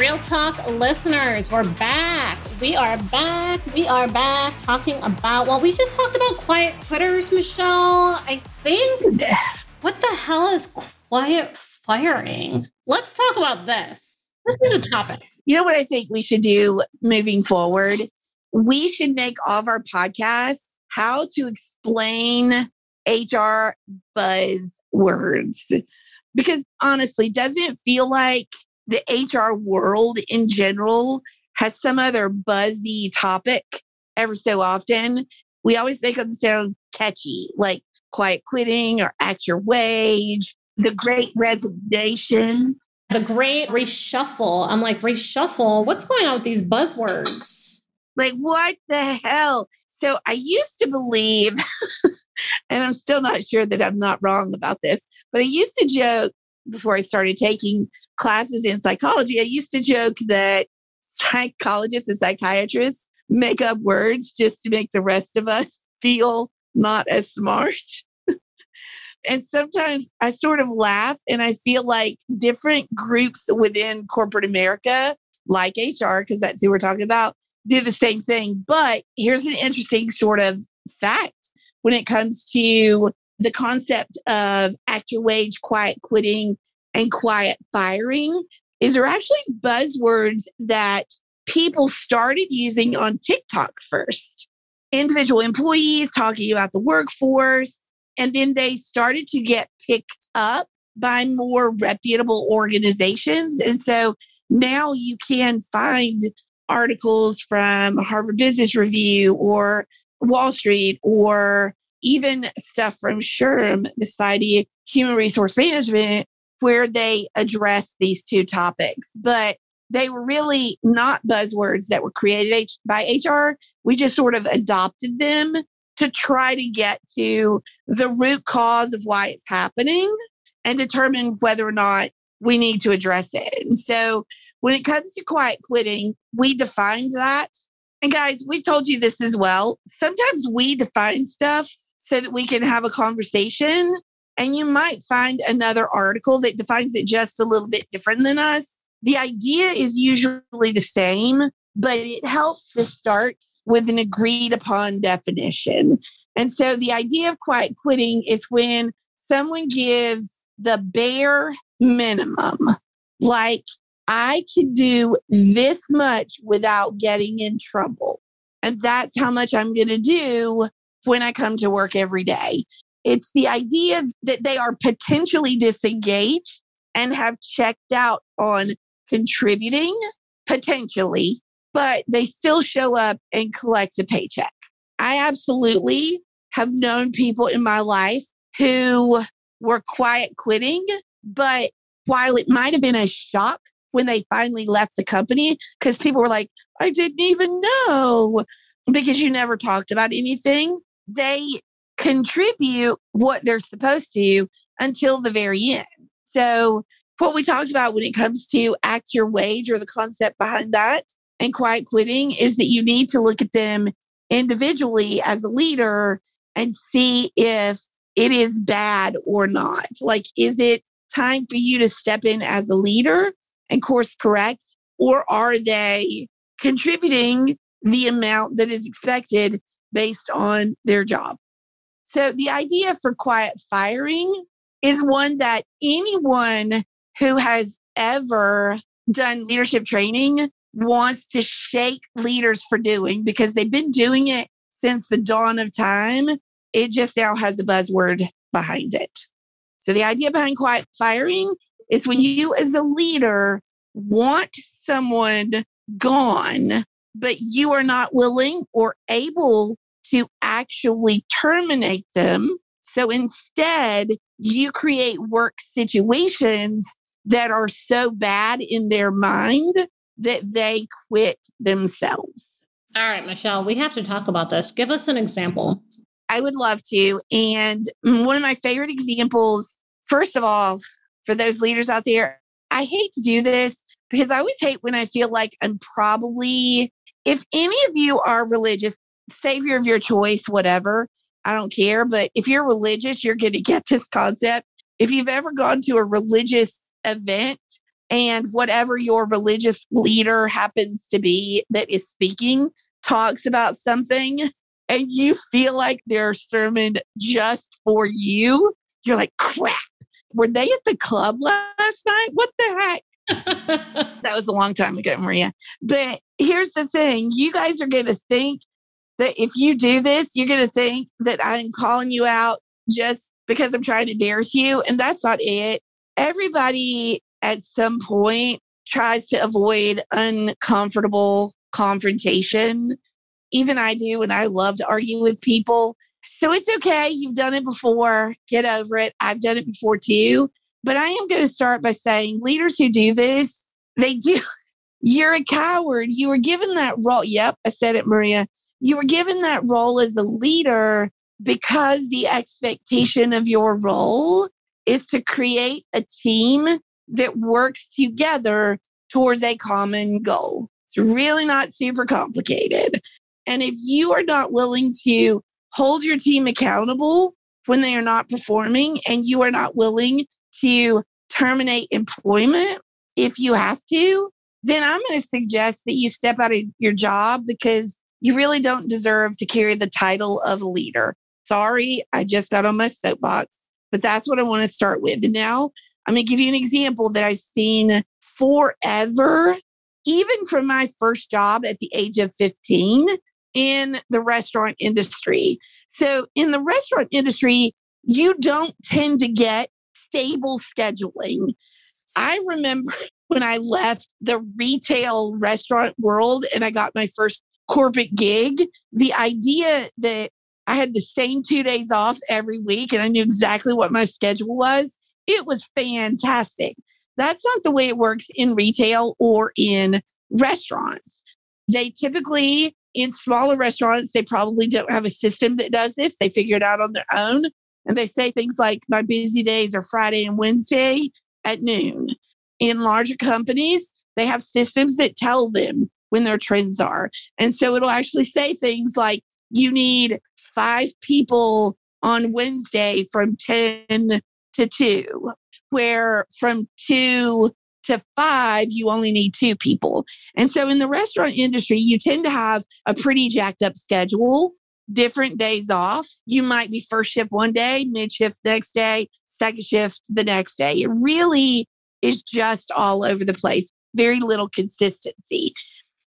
Real Talk listeners, we're back. We are back. We are back talking about, well, we just talked about quiet quitters, Michelle. I think, what the hell is quiet firing? Let's talk about this. This is a topic. You know what I think we should do moving forward? We should make all of our podcasts how to explain HR buzzwords. Because honestly, doesn't it feel like the HR world in general has some other buzzy topic ever so often. We always make them sound catchy, like quiet quitting or act your wage, the great resignation. The great reshuffle. I'm like, reshuffle? What's going on with these buzzwords? Like, what the hell? So I used to believe, and I'm still not sure that I'm not wrong about this, but I used to joke before I started taking classes in psychology, I used to joke that psychologists and psychiatrists make up words just to make the rest of us feel not as smart. and sometimes I sort of laugh and I feel like different groups within corporate America, like HR, because that's who we're talking about, do the same thing. But here's an interesting sort of fact when it comes to the concept of act your wage, quiet quitting, and quiet firing is there actually buzzwords that people started using on TikTok first. Individual employees talking about the workforce, and then they started to get picked up by more reputable organizations. And so now you can find articles from Harvard Business Review or Wall Street or even stuff from SHRM, the Society of Human Resource Management, where they address these two topics. But they were really not buzzwords that were created by HR. We just sort of adopted them to try to get to the root cause of why it's happening and determine whether or not we need to address it. And so when it comes to quiet quitting, we defined that. And guys, we've told you this as well. Sometimes we define stuff so that we can have a conversation. And you might find another article that defines it just a little bit different than us. The idea is usually the same, but it helps to start with an agreed upon definition. And so the idea of quiet quitting is when someone gives the bare minimum, like I can do this much without getting in trouble. And that's how much I'm going to do when I come to work every day. It's the idea that they are potentially disengaged and have checked out on contributing potentially, but they still show up and collect a paycheck. I absolutely have known people in my life who were quiet quitting, but while it might have been a shock when they finally left the company, because people were like, I didn't even know because you never talked about anything they contribute what they're supposed to until the very end. So, what we talked about when it comes to act your wage or the concept behind that and quiet quitting is that you need to look at them individually as a leader and see if it is bad or not. Like, is it time for you to step in as a leader and course correct? Or are they contributing the amount that is expected based on their job. So the idea for quiet firing is one that anyone who has ever done leadership training wants to shake leaders for doing because they've been doing it since the dawn of time. It just now has a buzzword behind it. So the idea behind quiet firing is when you as a leader want someone gone but you are not willing or able to actually terminate them. So instead, you create work situations that are so bad in their mind that they quit themselves. All right, Michelle, we have to talk about this. Give us an example. I would love to. And one of my favorite examples, first of all, for those leaders out there, I hate to do this because I always hate when I feel like I'm probably if any of you are religious, savior of your choice, whatever, I don't care. But if you're religious, you're going to get this concept. If you've ever gone to a religious event, and whatever your religious leader happens to be that is speaking talks about something and you feel like their sermon just for you, you're like, crap. Were they at the club last night? What the heck? that was a long time ago, Maria. But here's the thing you guys are going to think that if you do this, you're going to think that I'm calling you out just because I'm trying to embarrass you. And that's not it. Everybody at some point tries to avoid uncomfortable confrontation. Even I do, and I love to argue with people. So it's okay. You've done it before. Get over it. I've done it before too. But I am going to start by saying leaders who do this, they do. You're a coward. You were given that role. Yep, I said it, Maria. You were given that role as a leader because the expectation of your role is to create a team that works together towards a common goal. It's really not super complicated. And if you are not willing to hold your team accountable when they are not performing and you are not willing to terminate employment if you have to, then I'm going to suggest that you step out of your job because you really don't deserve to carry the title of leader. Sorry, I just got on my soapbox, but that's what I want to start with. And now I'm going to give you an example that I've seen forever, even from my first job at the age of 15 in the restaurant industry. So, in the restaurant industry, you don't tend to get stable scheduling. I remember when I left the retail restaurant world and I got my first corporate gig, the idea that I had the same two days off every week and I knew exactly what my schedule was, it was fantastic. That's not the way it works in retail or in restaurants. They typically, in smaller restaurants, they probably don't have a system that does this. They figure it out on their own. And they say things like, my busy days are Friday and Wednesday at noon. In larger companies, they have systems that tell them when their trends are. And so it'll actually say things like, you need five people on Wednesday from 10 to 2, where from 2 to 5, you only need two people. And so in the restaurant industry, you tend to have a pretty jacked up schedule different days off. You might be first shift one day, mid shift next day, second shift the next day. It really is just all over the place, very little consistency.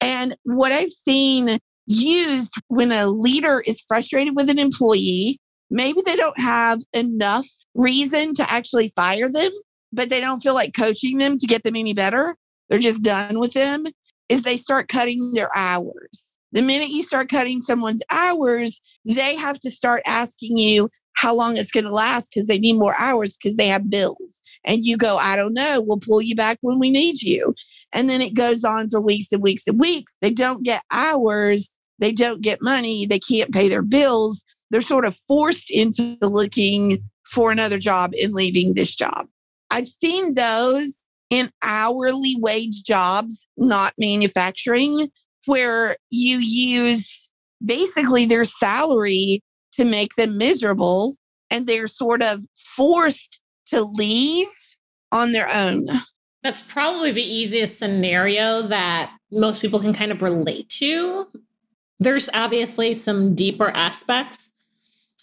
And what I've seen used when a leader is frustrated with an employee, maybe they don't have enough reason to actually fire them, but they don't feel like coaching them to get them any better. They're just done with them, is they start cutting their hours. The minute you start cutting someone's hours, they have to start asking you how long it's going to last because they need more hours because they have bills. And you go, I don't know. We'll pull you back when we need you. And then it goes on for weeks and weeks and weeks. They don't get hours. They don't get money. They can't pay their bills. They're sort of forced into looking for another job and leaving this job. I've seen those in hourly wage jobs, not manufacturing, where you use basically their salary to make them miserable and they're sort of forced to leave on their own. That's probably the easiest scenario that most people can kind of relate to. There's obviously some deeper aspects.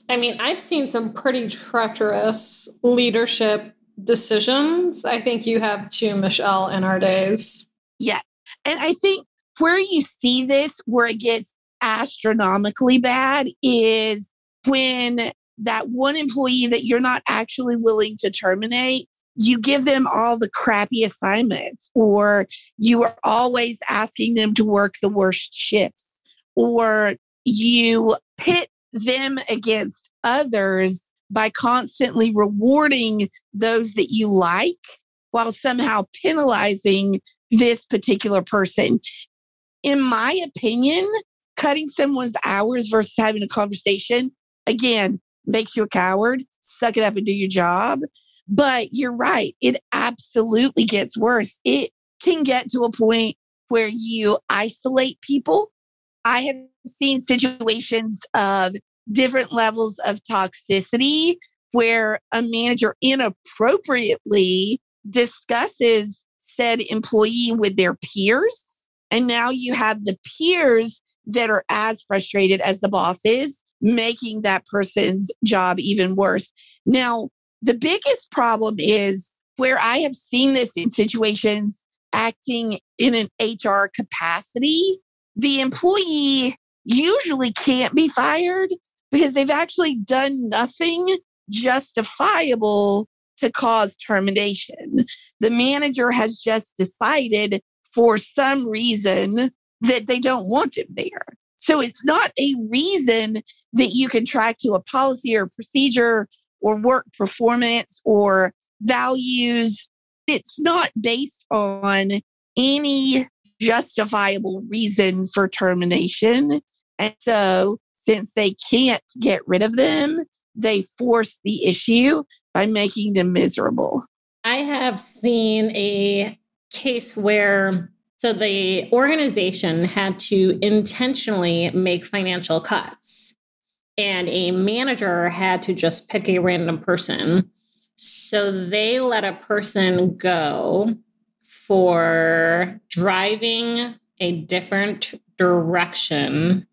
I mean, I've seen some pretty treacherous leadership decisions. I think you have too, Michelle, in our days. Yeah. And I think where you see this, where it gets astronomically bad, is when that one employee that you're not actually willing to terminate, you give them all the crappy assignments, or you are always asking them to work the worst shifts, or you pit them against others by constantly rewarding those that you like while somehow penalizing this particular person in my opinion, cutting someone's hours versus having a conversation, again, makes you a coward. Suck it up and do your job. But you're right. It absolutely gets worse. It can get to a point where you isolate people. I have seen situations of different levels of toxicity where a manager inappropriately discusses said employee with their peers. And now you have the peers that are as frustrated as the boss is, making that person's job even worse. Now, the biggest problem is where I have seen this in situations acting in an HR capacity, the employee usually can't be fired because they've actually done nothing justifiable to cause termination. The manager has just decided for some reason that they don't want them there. So it's not a reason that you can track to a policy or procedure or work performance or values. It's not based on any justifiable reason for termination. And so, since they can't get rid of them, they force the issue by making them miserable. I have seen a case where so the organization had to intentionally make financial cuts and a manager had to just pick a random person. So they let a person go for driving a different direction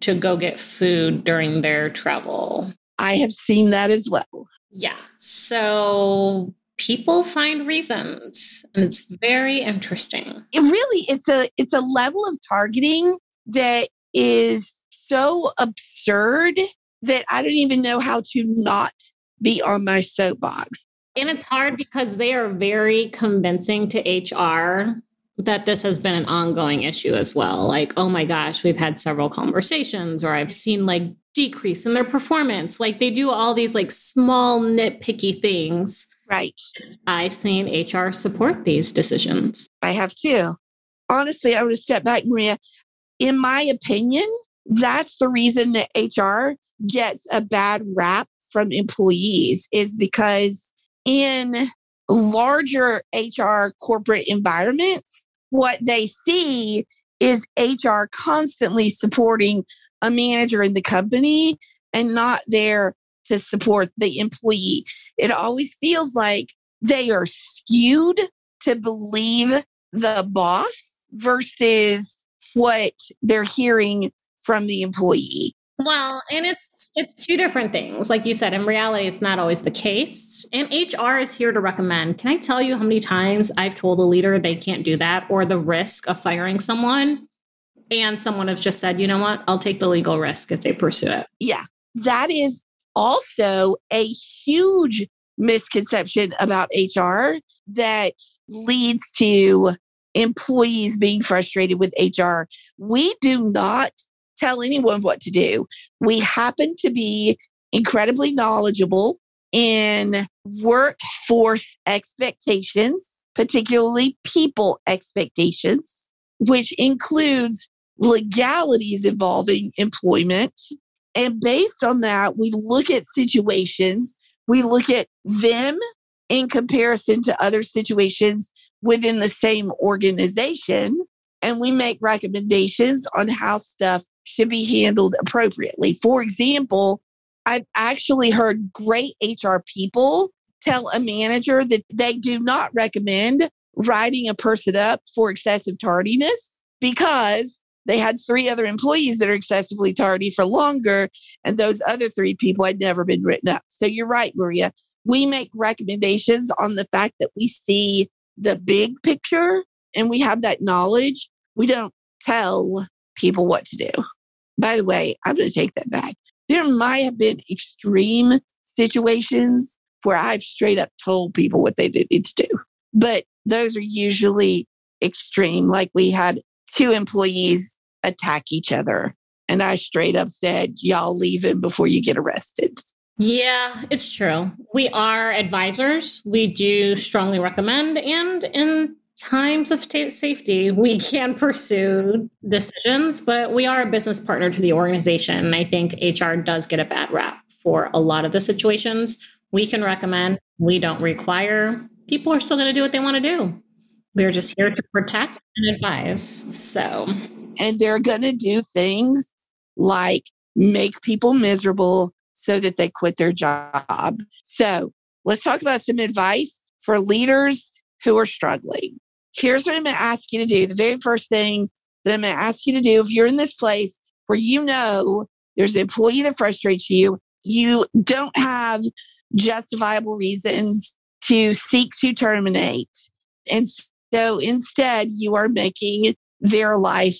to go get food during their travel. I have seen that as well. Yeah. So people find reasons and it's very interesting. It really it's a it's a level of targeting that is so absurd that I don't even know how to not be on my soapbox. And it's hard because they are very convincing to HR that this has been an ongoing issue as well. Like, oh my gosh, we've had several conversations or I've seen like decrease in their performance. Like they do all these like small nitpicky things. Right. I've seen HR support these decisions. I have too. Honestly, I would step back, Maria. In my opinion, that's the reason that HR gets a bad rap from employees is because in larger HR corporate environments, what they see is HR constantly supporting a manager in the company and not there to support the employee. It always feels like they are skewed to believe the boss versus what they're hearing from the employee. Well, and it's it's two different things. Like you said, in reality, it's not always the case. And HR is here to recommend. Can I tell you how many times I've told a leader they can't do that or the risk of firing someone? And someone has just said, you know what, I'll take the legal risk if they pursue it. Yeah. That is also a huge misconception about HR that leads to employees being frustrated with HR. We do not tell anyone what to do. We happen to be incredibly knowledgeable in workforce expectations, particularly people expectations, which includes legalities involving employment. And based on that, we look at situations, we look at them in comparison to other situations within the same organization, and we make recommendations on how stuff should be handled appropriately. For example, I've actually heard great HR people tell a manager that they do not recommend writing a person up for excessive tardiness because they had three other employees that are excessively tardy for longer, and those other three people had never been written up. So you're right, Maria. We make recommendations on the fact that we see the big picture and we have that knowledge. We don't tell people what to do. By the way, I'm going to take that back. There might have been extreme situations where I've straight up told people what they need to do, but those are usually extreme. Like we had two employees attack each other, and I straight up said, Y'all leave him before you get arrested. Yeah, it's true. We are advisors. We do strongly recommend, and in times of state safety, we can pursue decisions, but we are a business partner to the organization. And I think HR does get a bad rap for a lot of the situations. We can recommend, we don't require. People are still going to do what they want to do. We're just here to protect and advise. So, and they're going to do things like make people miserable so that they quit their job. So, let's talk about some advice for leaders who are struggling. here's what I'm going to ask you to do. The very first thing that I'm going to ask you to do if you're in this place where you know there's an employee that frustrates you, you don't have justifiable reasons to seek to terminate. And so instead, you are making their life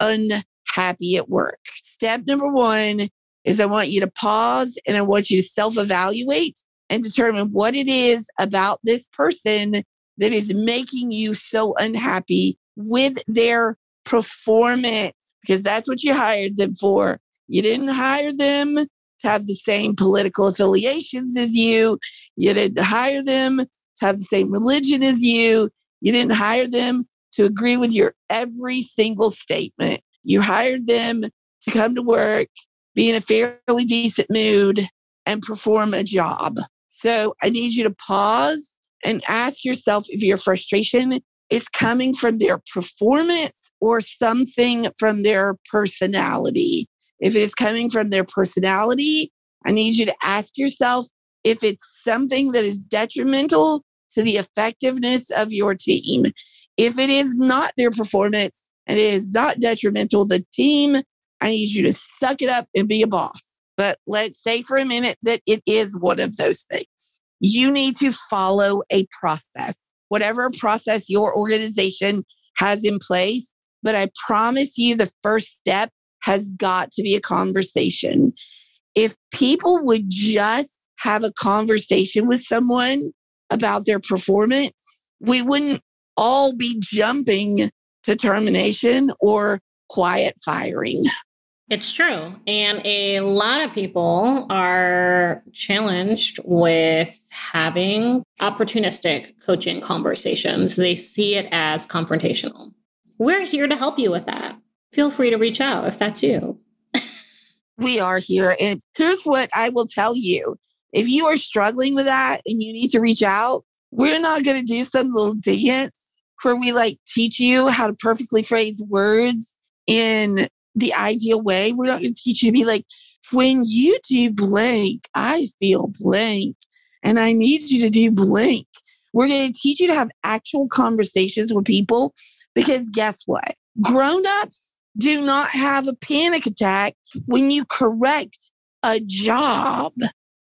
unhappy at work. Step number one is I want you to pause and I want you to self evaluate and determine what it is about this person that is making you so unhappy with their performance because that's what you hired them for. You didn't hire them to have the same political affiliations as you. You didn't hire them to have the same religion as you. You didn't hire them to agree with your every single statement. You hired them to come to work, be in a fairly decent mood, and perform a job. So I need you to pause and ask yourself if your frustration is coming from their performance or something from their personality. If it is coming from their personality, I need you to ask yourself if it's something that is detrimental to the effectiveness of your team. If it is not their performance and it is not detrimental the team, I need you to suck it up and be a boss. But let's say for a minute that it is one of those things. You need to follow a process, whatever process your organization has in place. But I promise you, the first step has got to be a conversation. If people would just have a conversation with someone about their performance, we wouldn't all be jumping to termination or quiet firing. It's true. And a lot of people are challenged with having opportunistic coaching conversations. They see it as confrontational. We're here to help you with that. Feel free to reach out if that's you. we are here. And here's what I will tell you if you are struggling with that and you need to reach out, we're not going to do some little dance where we like teach you how to perfectly phrase words in the ideal way. We're not going to teach you to be like, when you do blank, I feel blank and I need you to do blank. We're going to teach you to have actual conversations with people because guess what? Grown ups do not have a panic attack when you correct a job.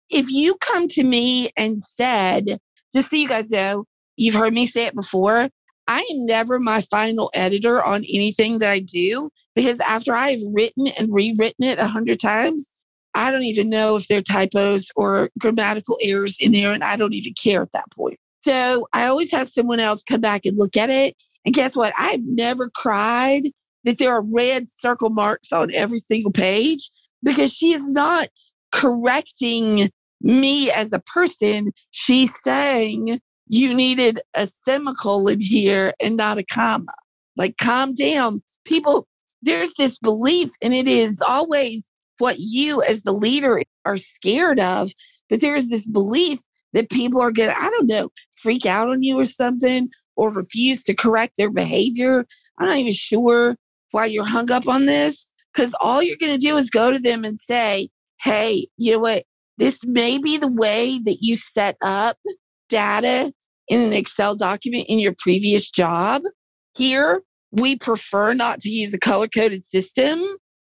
If you come to me and said, just so you guys know, you've heard me say it before, I am never my final editor on anything that I do because after I've written and rewritten it a hundred times, I don't even know if there are typos or grammatical errors in there, and I don't even care at that point. So I always have someone else come back and look at it. And guess what? I've never cried that there are red circle marks on every single page because she is not correcting me as a person. She's saying, you needed a semicolon here and not a comma. Like, calm down. People, there's this belief, and it is always what you as the leader are scared of. But there's this belief that people are going to, I don't know, freak out on you or something or refuse to correct their behavior. I'm not even sure why you're hung up on this because all you're going to do is go to them and say, hey, you know what? This may be the way that you set up data in an Excel document in your previous job. Here, we prefer not to use a color coded system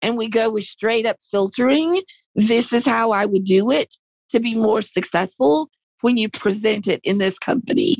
and we go with straight up filtering. This is how I would do it to be more successful when you present it in this company.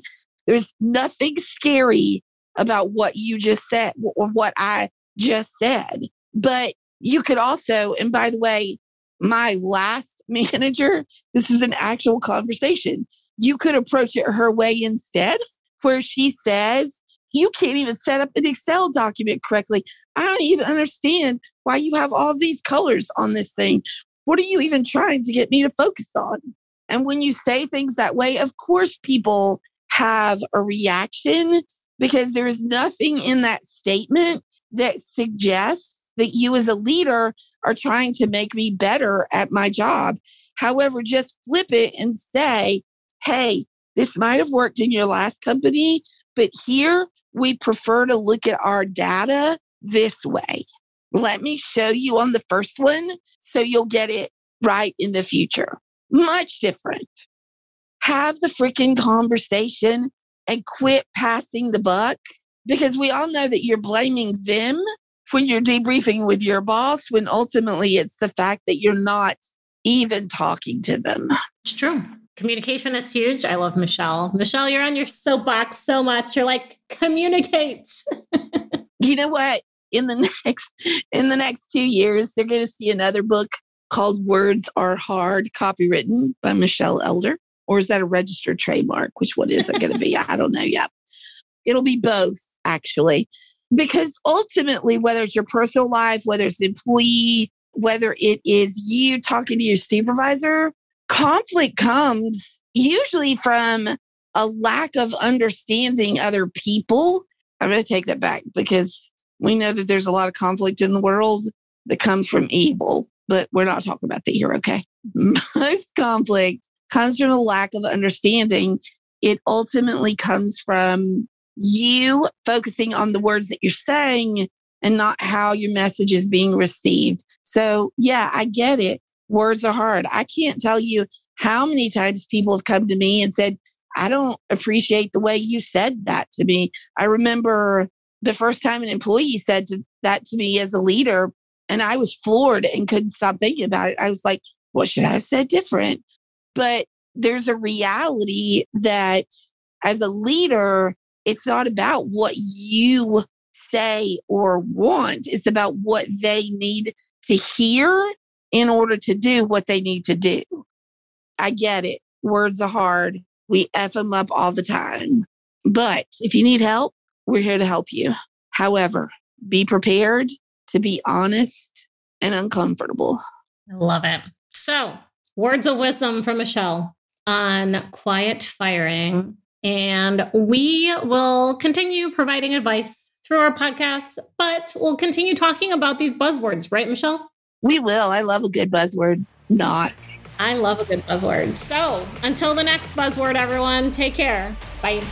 There's nothing scary about what you just said or what I just said. But you could also, and by the way, my last manager, this is an actual conversation. You could approach it her way instead, where she says, You can't even set up an Excel document correctly. I don't even understand why you have all these colors on this thing. What are you even trying to get me to focus on? And when you say things that way, of course, people have a reaction because there's nothing in that statement that suggests that you as a leader are trying to make me better at my job. However, just flip it and say, hey, this might have worked in your last company, but here we prefer to look at our data this way. Let me show you on the first one so you'll get it right in the future. Much different. Have the freaking conversation and quit passing the buck because we all know that you're blaming them when you're debriefing with your boss, when ultimately it's the fact that you're not even talking to them. It's true. Communication is huge. I love Michelle. Michelle, you're on your soapbox so much. You're like, communicate. you know what? In the next in the next two years, they're going to see another book called Words Are Hard, copywritten by Michelle Elder. Or is that a registered trademark? Which one is it going to be? I don't know yet. It'll be both, actually, because ultimately, whether it's your personal life, whether it's employee, whether it is you talking to your supervisor, conflict comes usually from a lack of understanding other people. I'm going to take that back because we know that there's a lot of conflict in the world that comes from evil, but we're not talking about that here, okay? Most conflict comes from a lack of understanding. It ultimately comes from you focusing on the words that you're saying and not how your message is being received. So, yeah, I get it. Words are hard. I can't tell you how many times people have come to me and said, I don't appreciate the way you said that to me. I remember the first time an employee said to, that to me as a leader, and I was floored and couldn't stop thinking about it. I was like, what should I have said different? But there's a reality that as a leader, it's not about what you say or want, it's about what they need to hear in order to do what they need to do. I get it. Words are hard. We F them up all the time. But if you need help, we're here to help you. However, be prepared to be honest and uncomfortable. I love it. So, words of wisdom from Michelle on quiet firing. And we will continue providing advice through our podcast, but we'll continue talking about these buzzwords, right, Michelle? We will. I love a good buzzword. Not. I love a good buzzword. So until the next buzzword, everyone, take care. Bye.